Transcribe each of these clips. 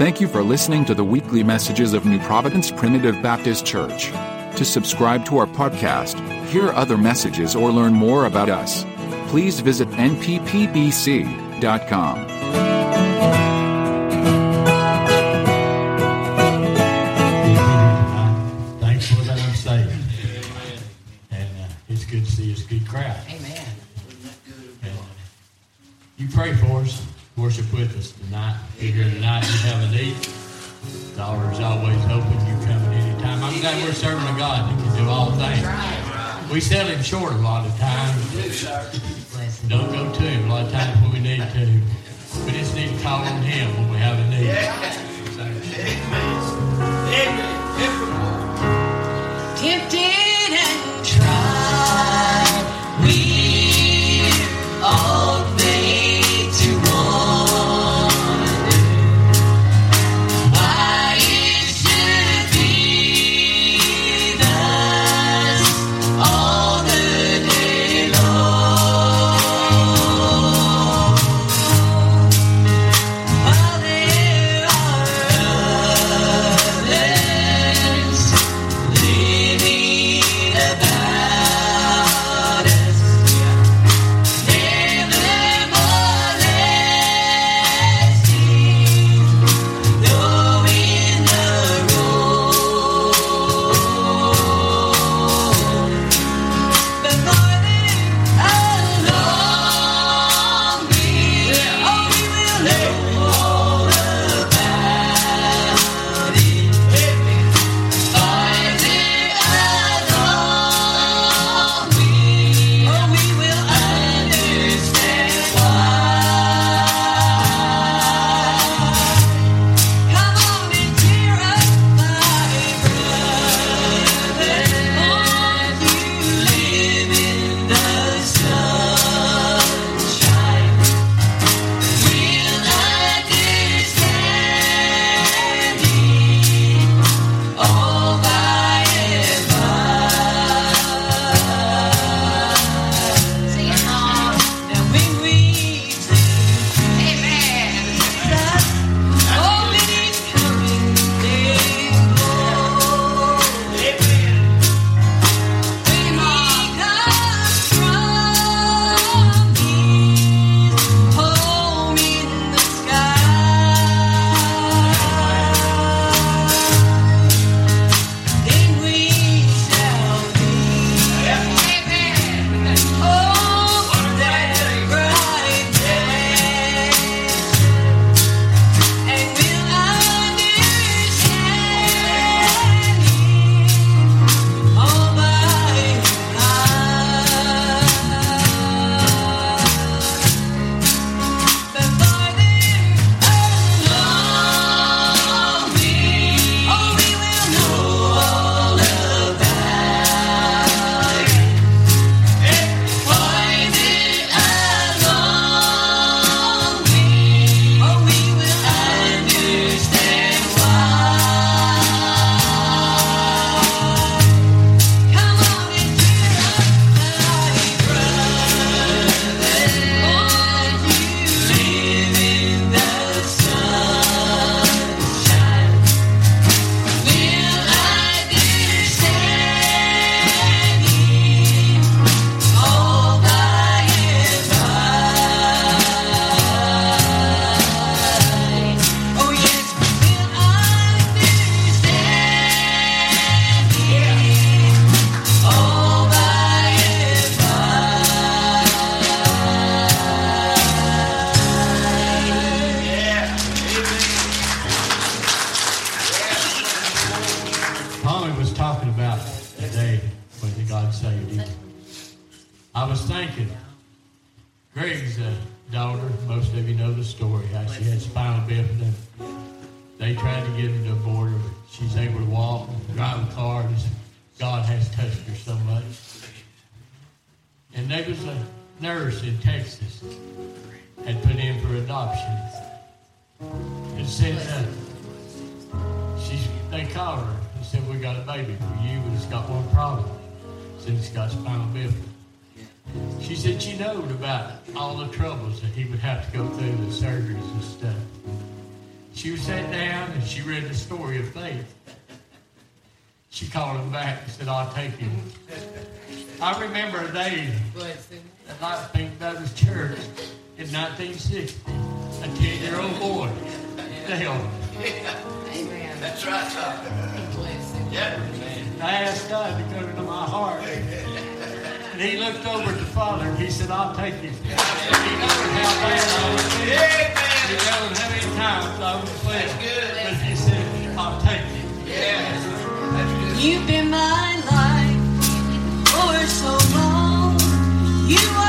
Thank you for listening to the weekly messages of New Providence Primitive Baptist Church. To subscribe to our podcast, hear other messages, or learn more about us, please visit nppbc.com. Thanks for that I'm saved. And uh, it's good to see this good crowd. Amen. And, you pray for us, worship with us tonight. You're here tonight, you have a need. The altar is always open. You come at any time. I'm glad we're serving a God that can do all things. We sell him short a lot of times. Don't go to him a lot of times when we need to. We just need to call on him when we have a need. Amen. Amen. Tempted and tried, God saved. I was thinking, Greg's uh, daughter, most of you know the story, how she had spinal bifida. They tried to get her to abort her, but she's able to walk and drive a car. God has touched her so much. And there was a nurse in Texas had put in for adoption. And said, uh, she's, they called her and said, we got a baby for you, but it's got one problem. Said it's got spinal bifida. She said she knowed about all the troubles that he would have to go through, the surgeries and stuff. She was sat down and she read the story of faith. She called him back and said, I'll take him. I remember a day at Light Pink Baptist Church in 1960. A 10 year old boy, Dale. That's right, son. Yeah. I asked God to come into my heart. And he looked over at the Father and he said, I'll take him. He knows how bad I was feeling. He knows how many times I was failed. But he said, I'll take him. Yeah. You've been my life for so long. You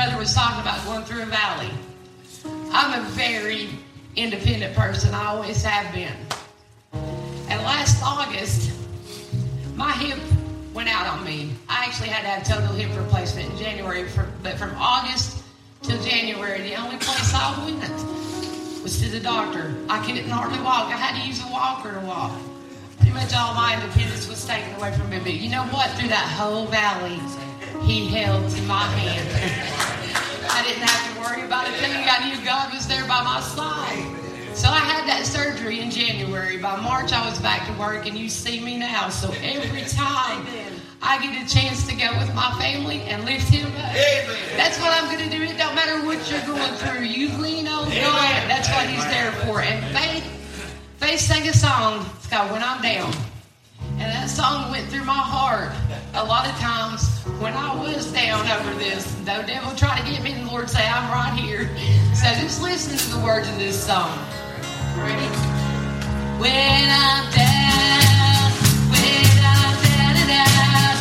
brother was talking about going through a valley. I'm a very independent person. I always have been. And last August, my hip went out on me. I actually had to have total hip replacement in January, for, but from August till January, the only place I went was to the doctor. I couldn't hardly walk. I had to use a walker to walk. Pretty much all my independence was taken away from me. But you know what? Through that whole valley, he held to my hand. I didn't have to worry about a thing. I knew God was there by my side. So I had that surgery in January. By March, I was back to work, and you see me now. So every time I get a chance to go with my family and lift Him up, that's what I'm going to do. It don't matter what you're going through. You lean on God. That's what He's there for. And Faith, Faith sang a song. It's called "When I'm Down." And that song went through my heart a lot of times when I was down over this. The devil tried to get me, and the Lord say, I'm right here. So just listen to the words of this song. Ready? When I'm down, when I'm down and out,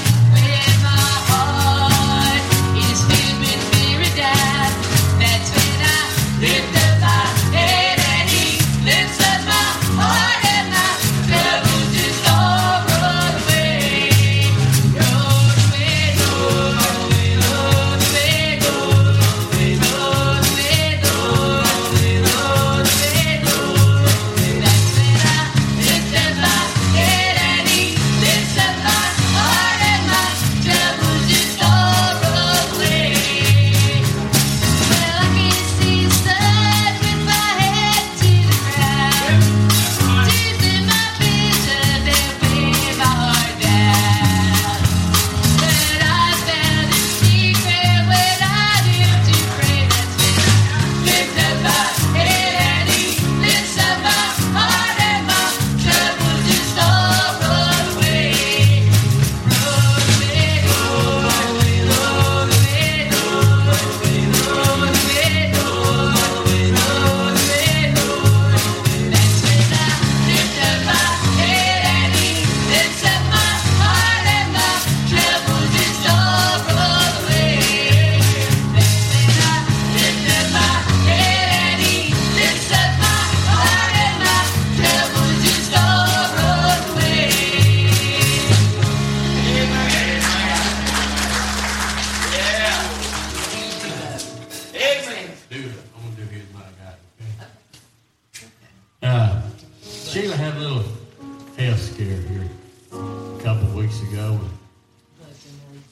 health scare here a couple of weeks ago.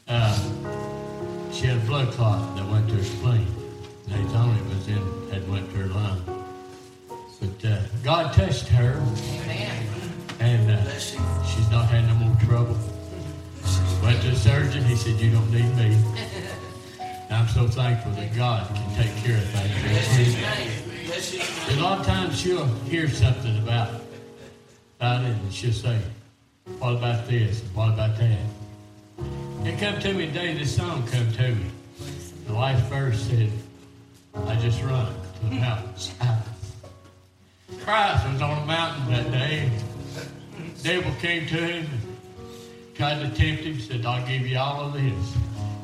Uh, she had a blood clot that went to her spleen. They me it was in, had went to her lung. But uh, God touched her, Amen. and uh, she's not had no more trouble. Went to the surgeon. He said, "You don't need me." And I'm so thankful that God can take care of things. A lot of times she'll hear something about about it, and she'll say, "What about this? What about that?" It come to me today. This song come to me. The last verse said, "I just run to the mountains." Christ was on a mountain that day. Devil came to him and tried to tempt him. Said, "I'll give you all of this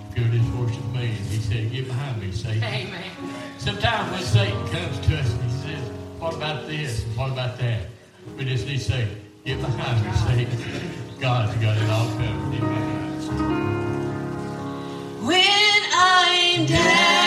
if you'll just worship me." And he said, "Get behind me, Satan." Amen. Sometimes when Satan comes to us and he says, What about this? And what about that? We just need to say, Get behind me, Satan. God's got it all covered. When I'm down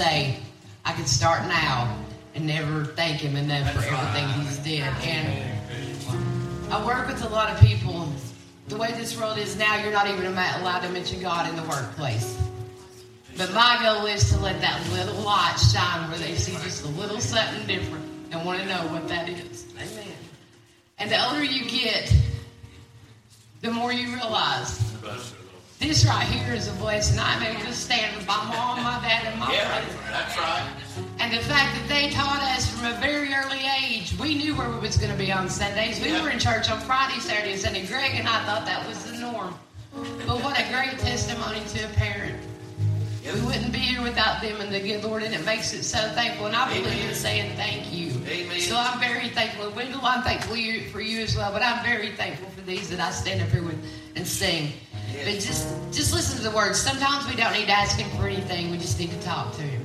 say, I could start now and never thank Him enough for everything He's did. And I work with a lot of people. The way this world is now, you're not even allowed to mention God in the workplace. But my goal is to let that little light shine where they see just a little something different and want to know what that is. Amen. And the older you get, the more you realize this right here is a blessing. I'm able to stand with my mom, my dad, and my Yeah, brother. that's right. And the fact that they taught us from a very early age, we knew where we was going to be on Sundays. We Yeah. were in church on Friday, Saturday, and Sunday. Greg and I thought that was the norm. But what a great testimony to a parent. We wouldn't be here without them and the good Lord, and it makes it so thankful. And I believe in saying thank you. Amen. So I'm very thankful. Wendell, I'm thankful for you as well, but I'm very thankful for these that I stand up here with and sing. But just just listen to the words. Sometimes we don't need to ask him for anything. We just need to talk to him.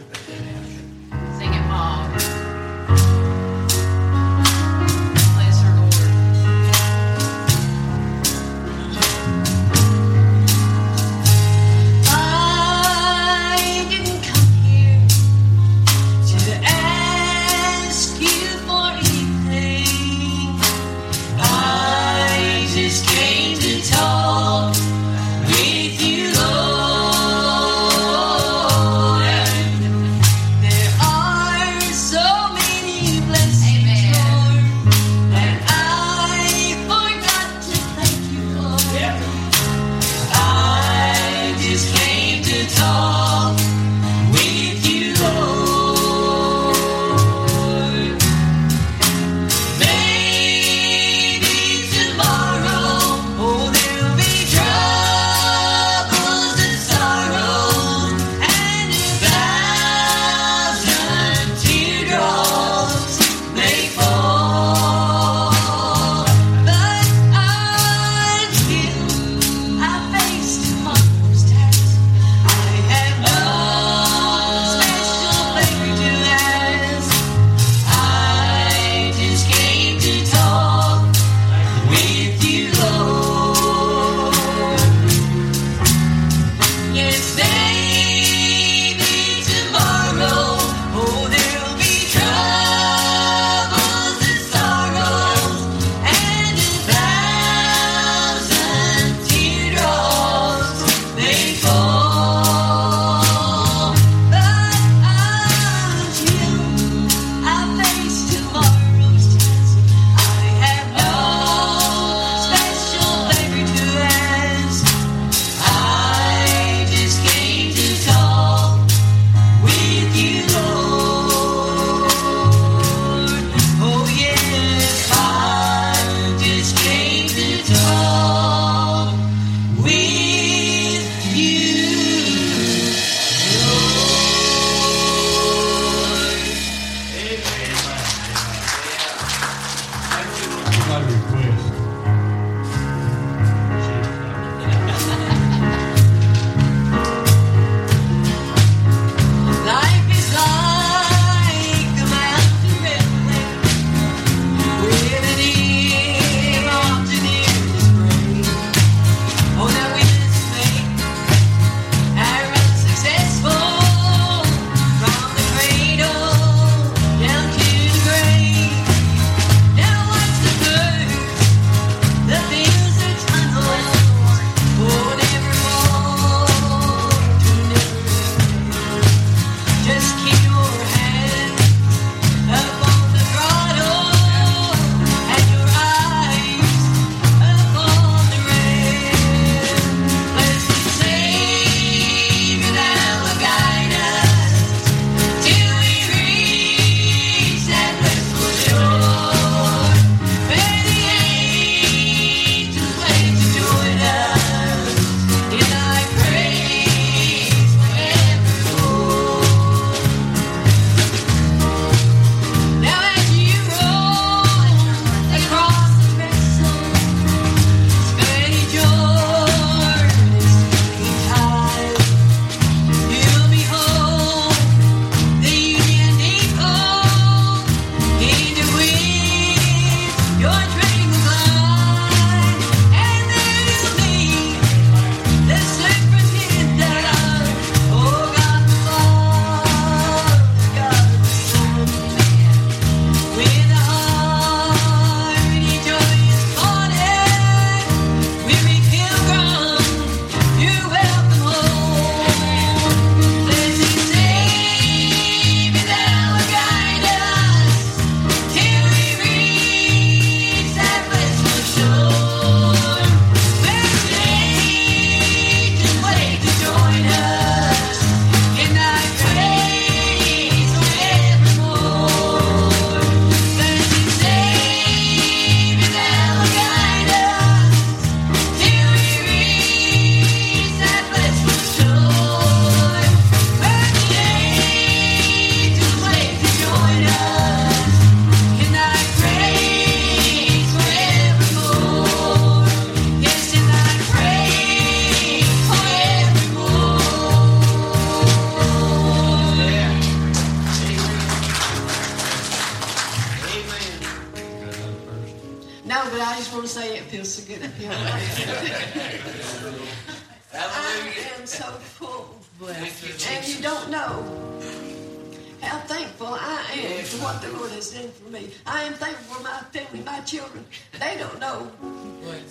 Don't know.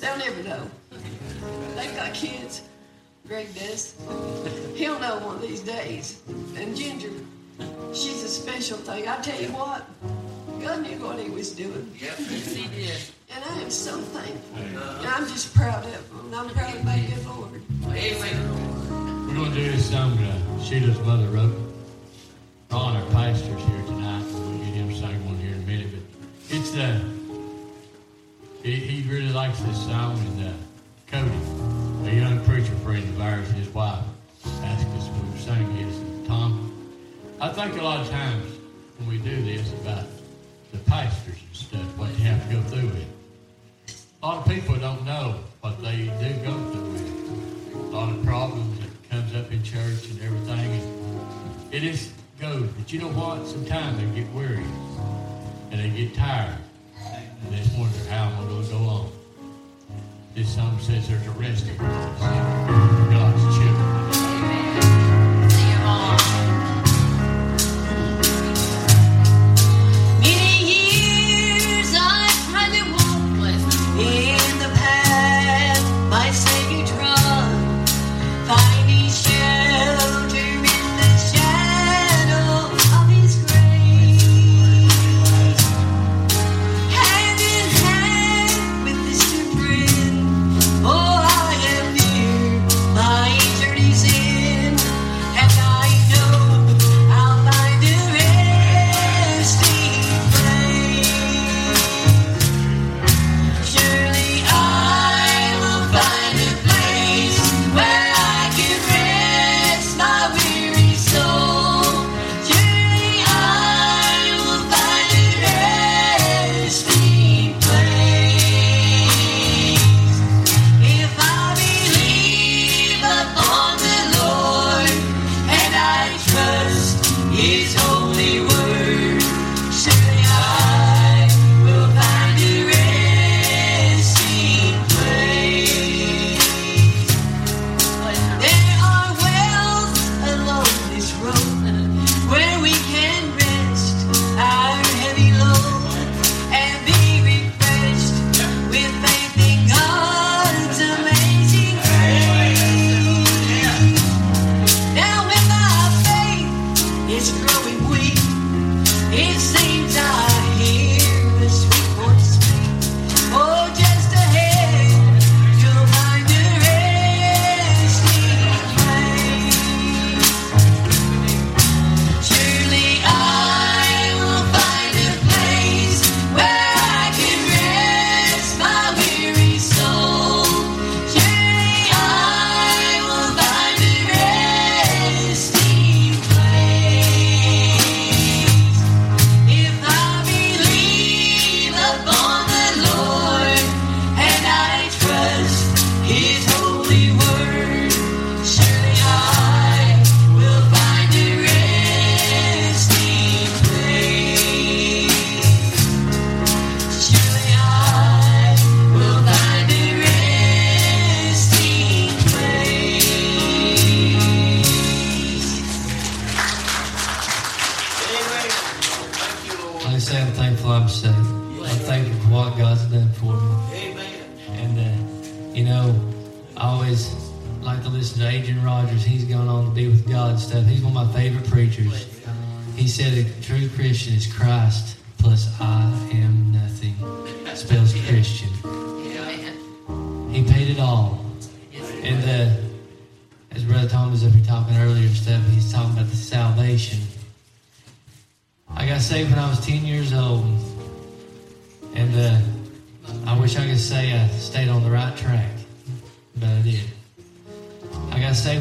They'll never know. They've got kids. Greg does. He'll know one of these days. And Ginger, she's a special thing. I tell you what, God knew what he was doing. Yep. He did. And I am so thankful. And I'm just proud of him. And I'm proud of my good Lord. Amen. We're going to do this song uh, Sheila's mother wrote. Ron, our pastor's here tonight. We'll get him to sing one here in a minute. But it's uh, he, he really likes this song. And uh, Cody, a young preacher friend of ours, his wife, asked us if we would sing this. Tom, I think a lot of times when we do this about the pastors and stuff, what they have to go through with. A lot of people don't know what they do go through with. A lot of problems that comes up in church and everything. And it is goes, but you know what? Sometimes they get weary and they get tired. And they just wonder how I'm going to go on. This song says there's a resting place God's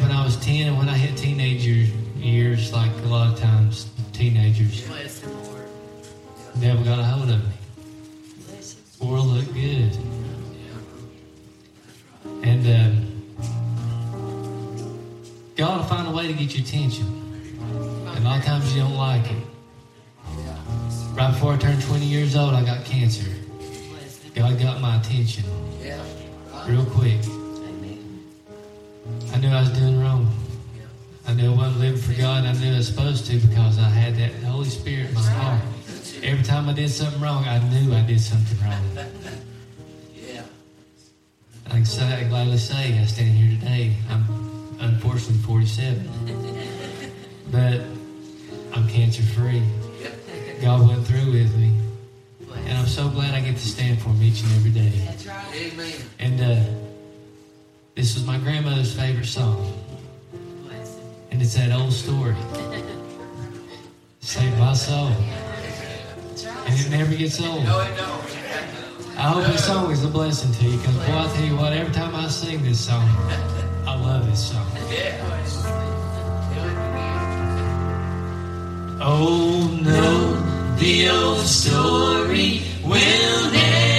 when I was 10, and when I hit teenager years, like a lot of times, teenagers, the devil got a hold of me. World look good. And um, God will find a way to get your attention. And a lot of times you don't like it. Right before I turned 20 years old, I got cancer. God got my attention. real quick. I knew I was doing wrong. I knew I wasn't living for God. I knew I was supposed to because I had that Holy Spirit in my heart. Every time I did something wrong, I knew I did something wrong. Yeah. I can say, I gladly say, I stand here today. I'm unfortunately 47, but I'm cancer free. God went through with me, and I'm so glad I get to stand for Him each and every day. That's right. Amen. And uh, this was my grandmother's favorite song, and it's that old story. Saved my soul, and it never gets old. No, it don't. I hope this song is a blessing to you, because boy, I tell you what, every time I sing this song, I love this song. Oh no, the old story will never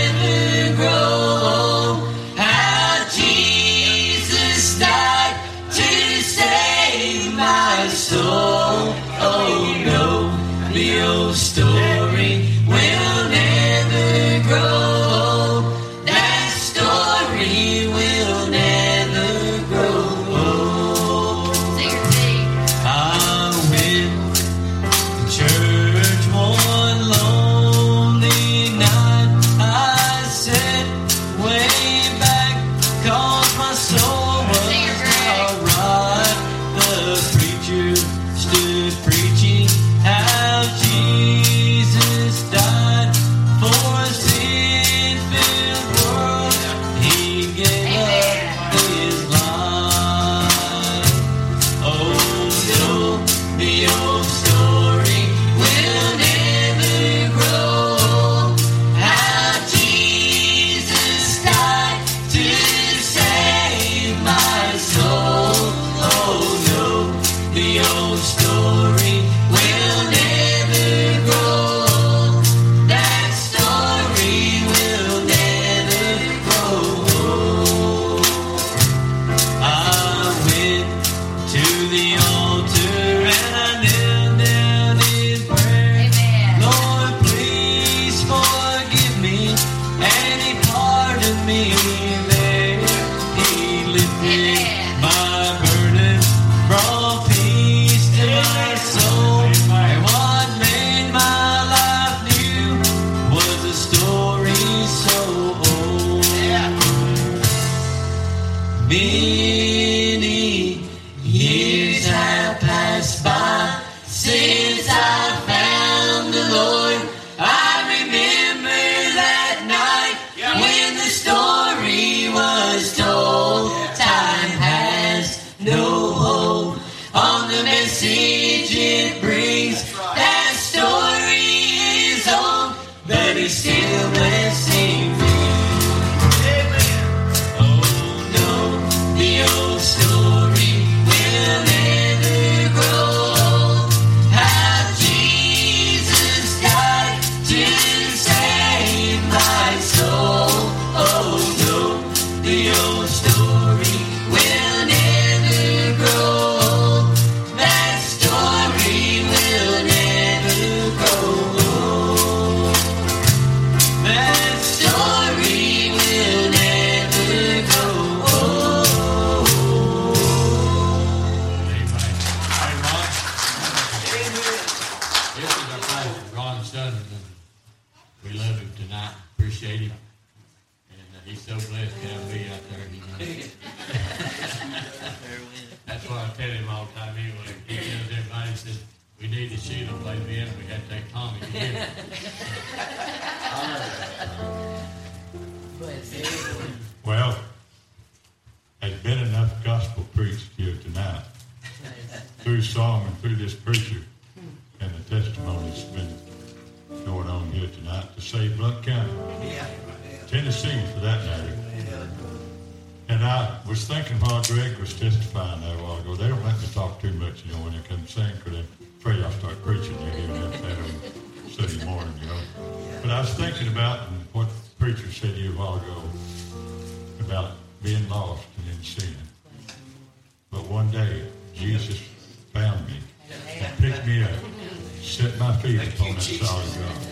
This is our pastor, Ron Sutherland. We love him tonight. Appreciate him. And uh, he's so blessed to have me out there. You know? That's why I tell him all the time anyway. He tells everybody, he says, we need to shoot him play the end. We got to take Tommy to get him. Well, there's been enough gospel preached here tonight through song and through this preacher and the testimonies been going on here tonight to save Blount County, Tennessee for that matter. And I was thinking while Greg was testifying there a while ago, they don't let me talk too much, you know, when they come sing, because they're afraid I'll start preaching here and that on Sunday morning, you know. But I was thinking about what the preacher said here a while ago about being lost and in sin. But one day, Jesus found me and picked me up, set my feet upon that solid ground.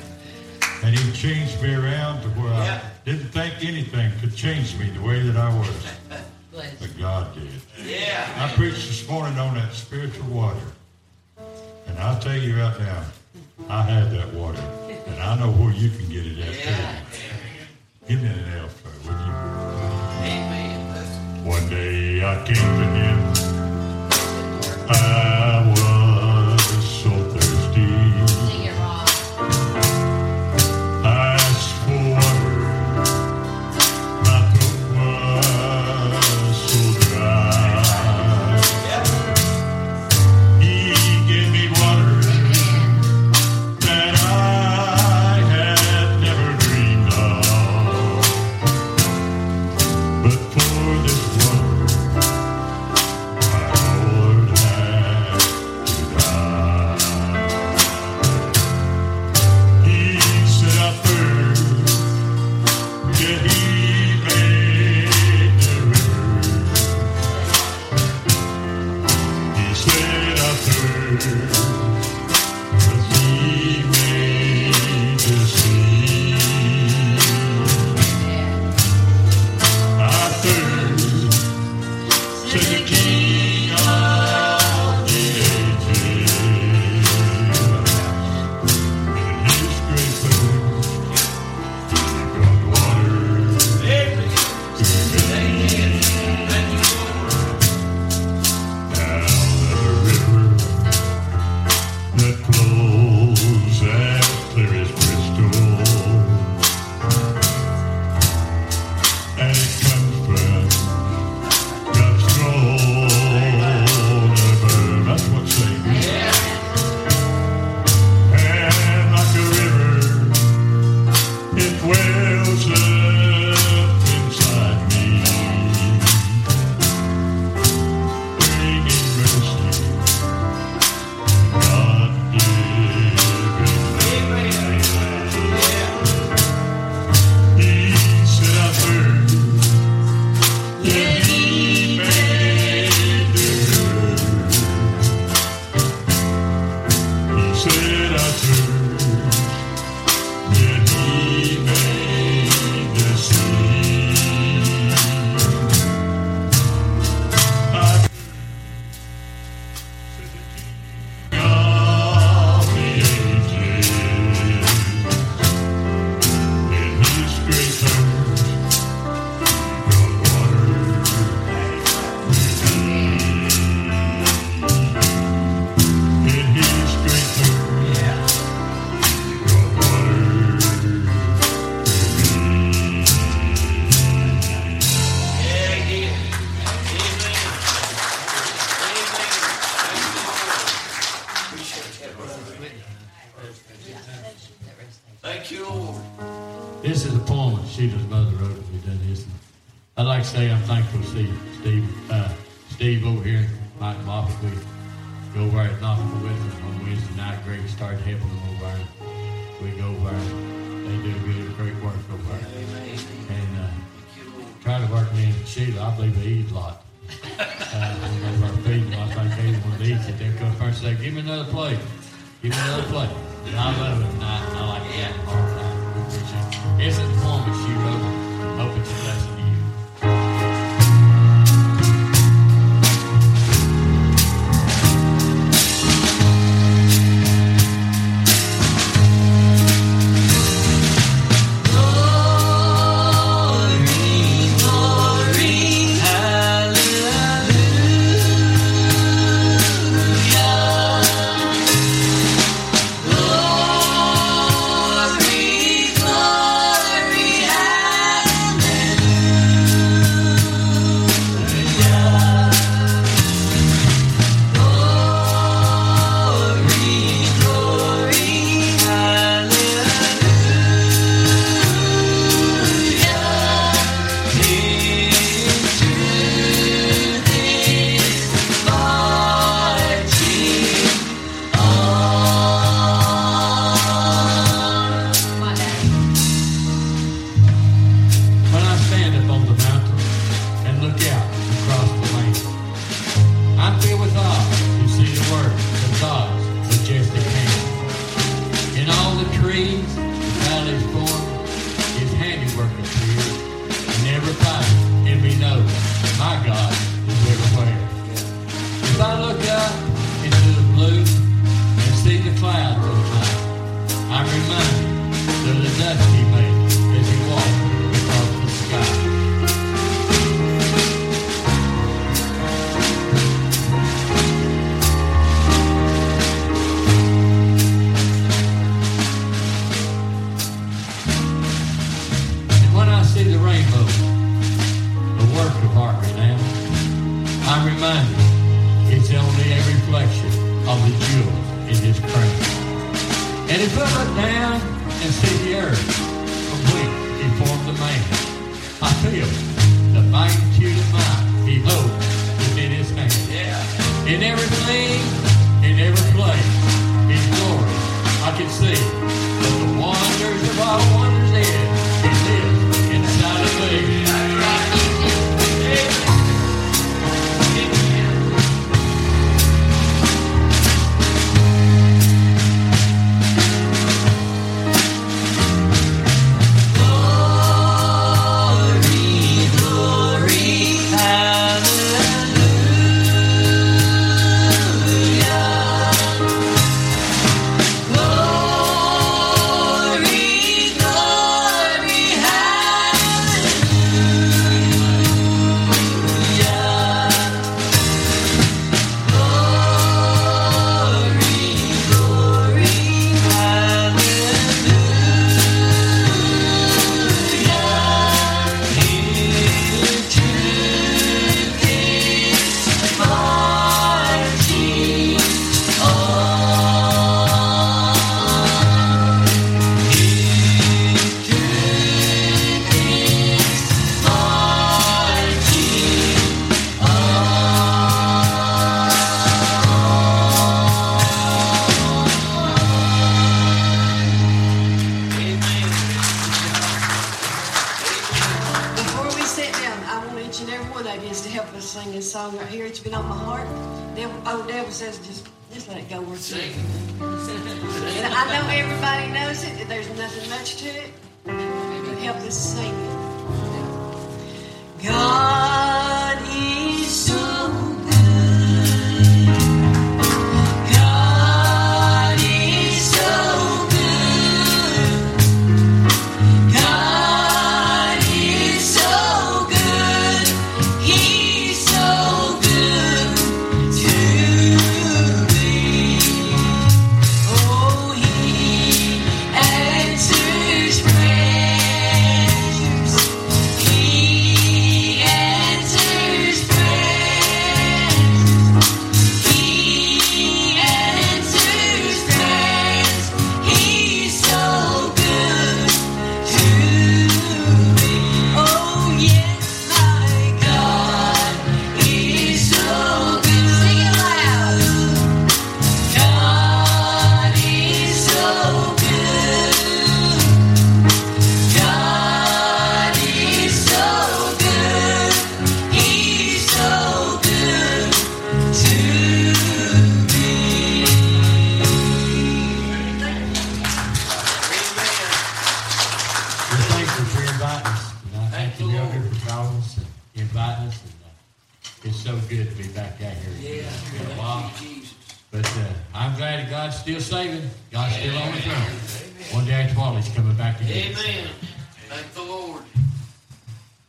And he changed me around to where Yeah. I didn't think anything could change me the way that I was. But God did. Yeah. I preached this morning on that spiritual water. And I'll tell you right now, I had that water. And I know where you can get it at Yeah. too. Give me an it, would you? Amen. One day I came to him. I Wrote as we done this. I'd like to say I'm thankful to see Steve, uh, Steve over here, Mike Moffett. We go over at Knoxville with them on Wednesday night. Greg started helping them over there. We go over. They do good, great work over there. And uh, try to work me and Sheila. I believe they eat a lot. Uh, over there feeding them. I think they one of these that they'll come first and say, give me another plate. Give me another plate. And I love it. And I, I like that all the time. It. Is the poem she wrote. Hope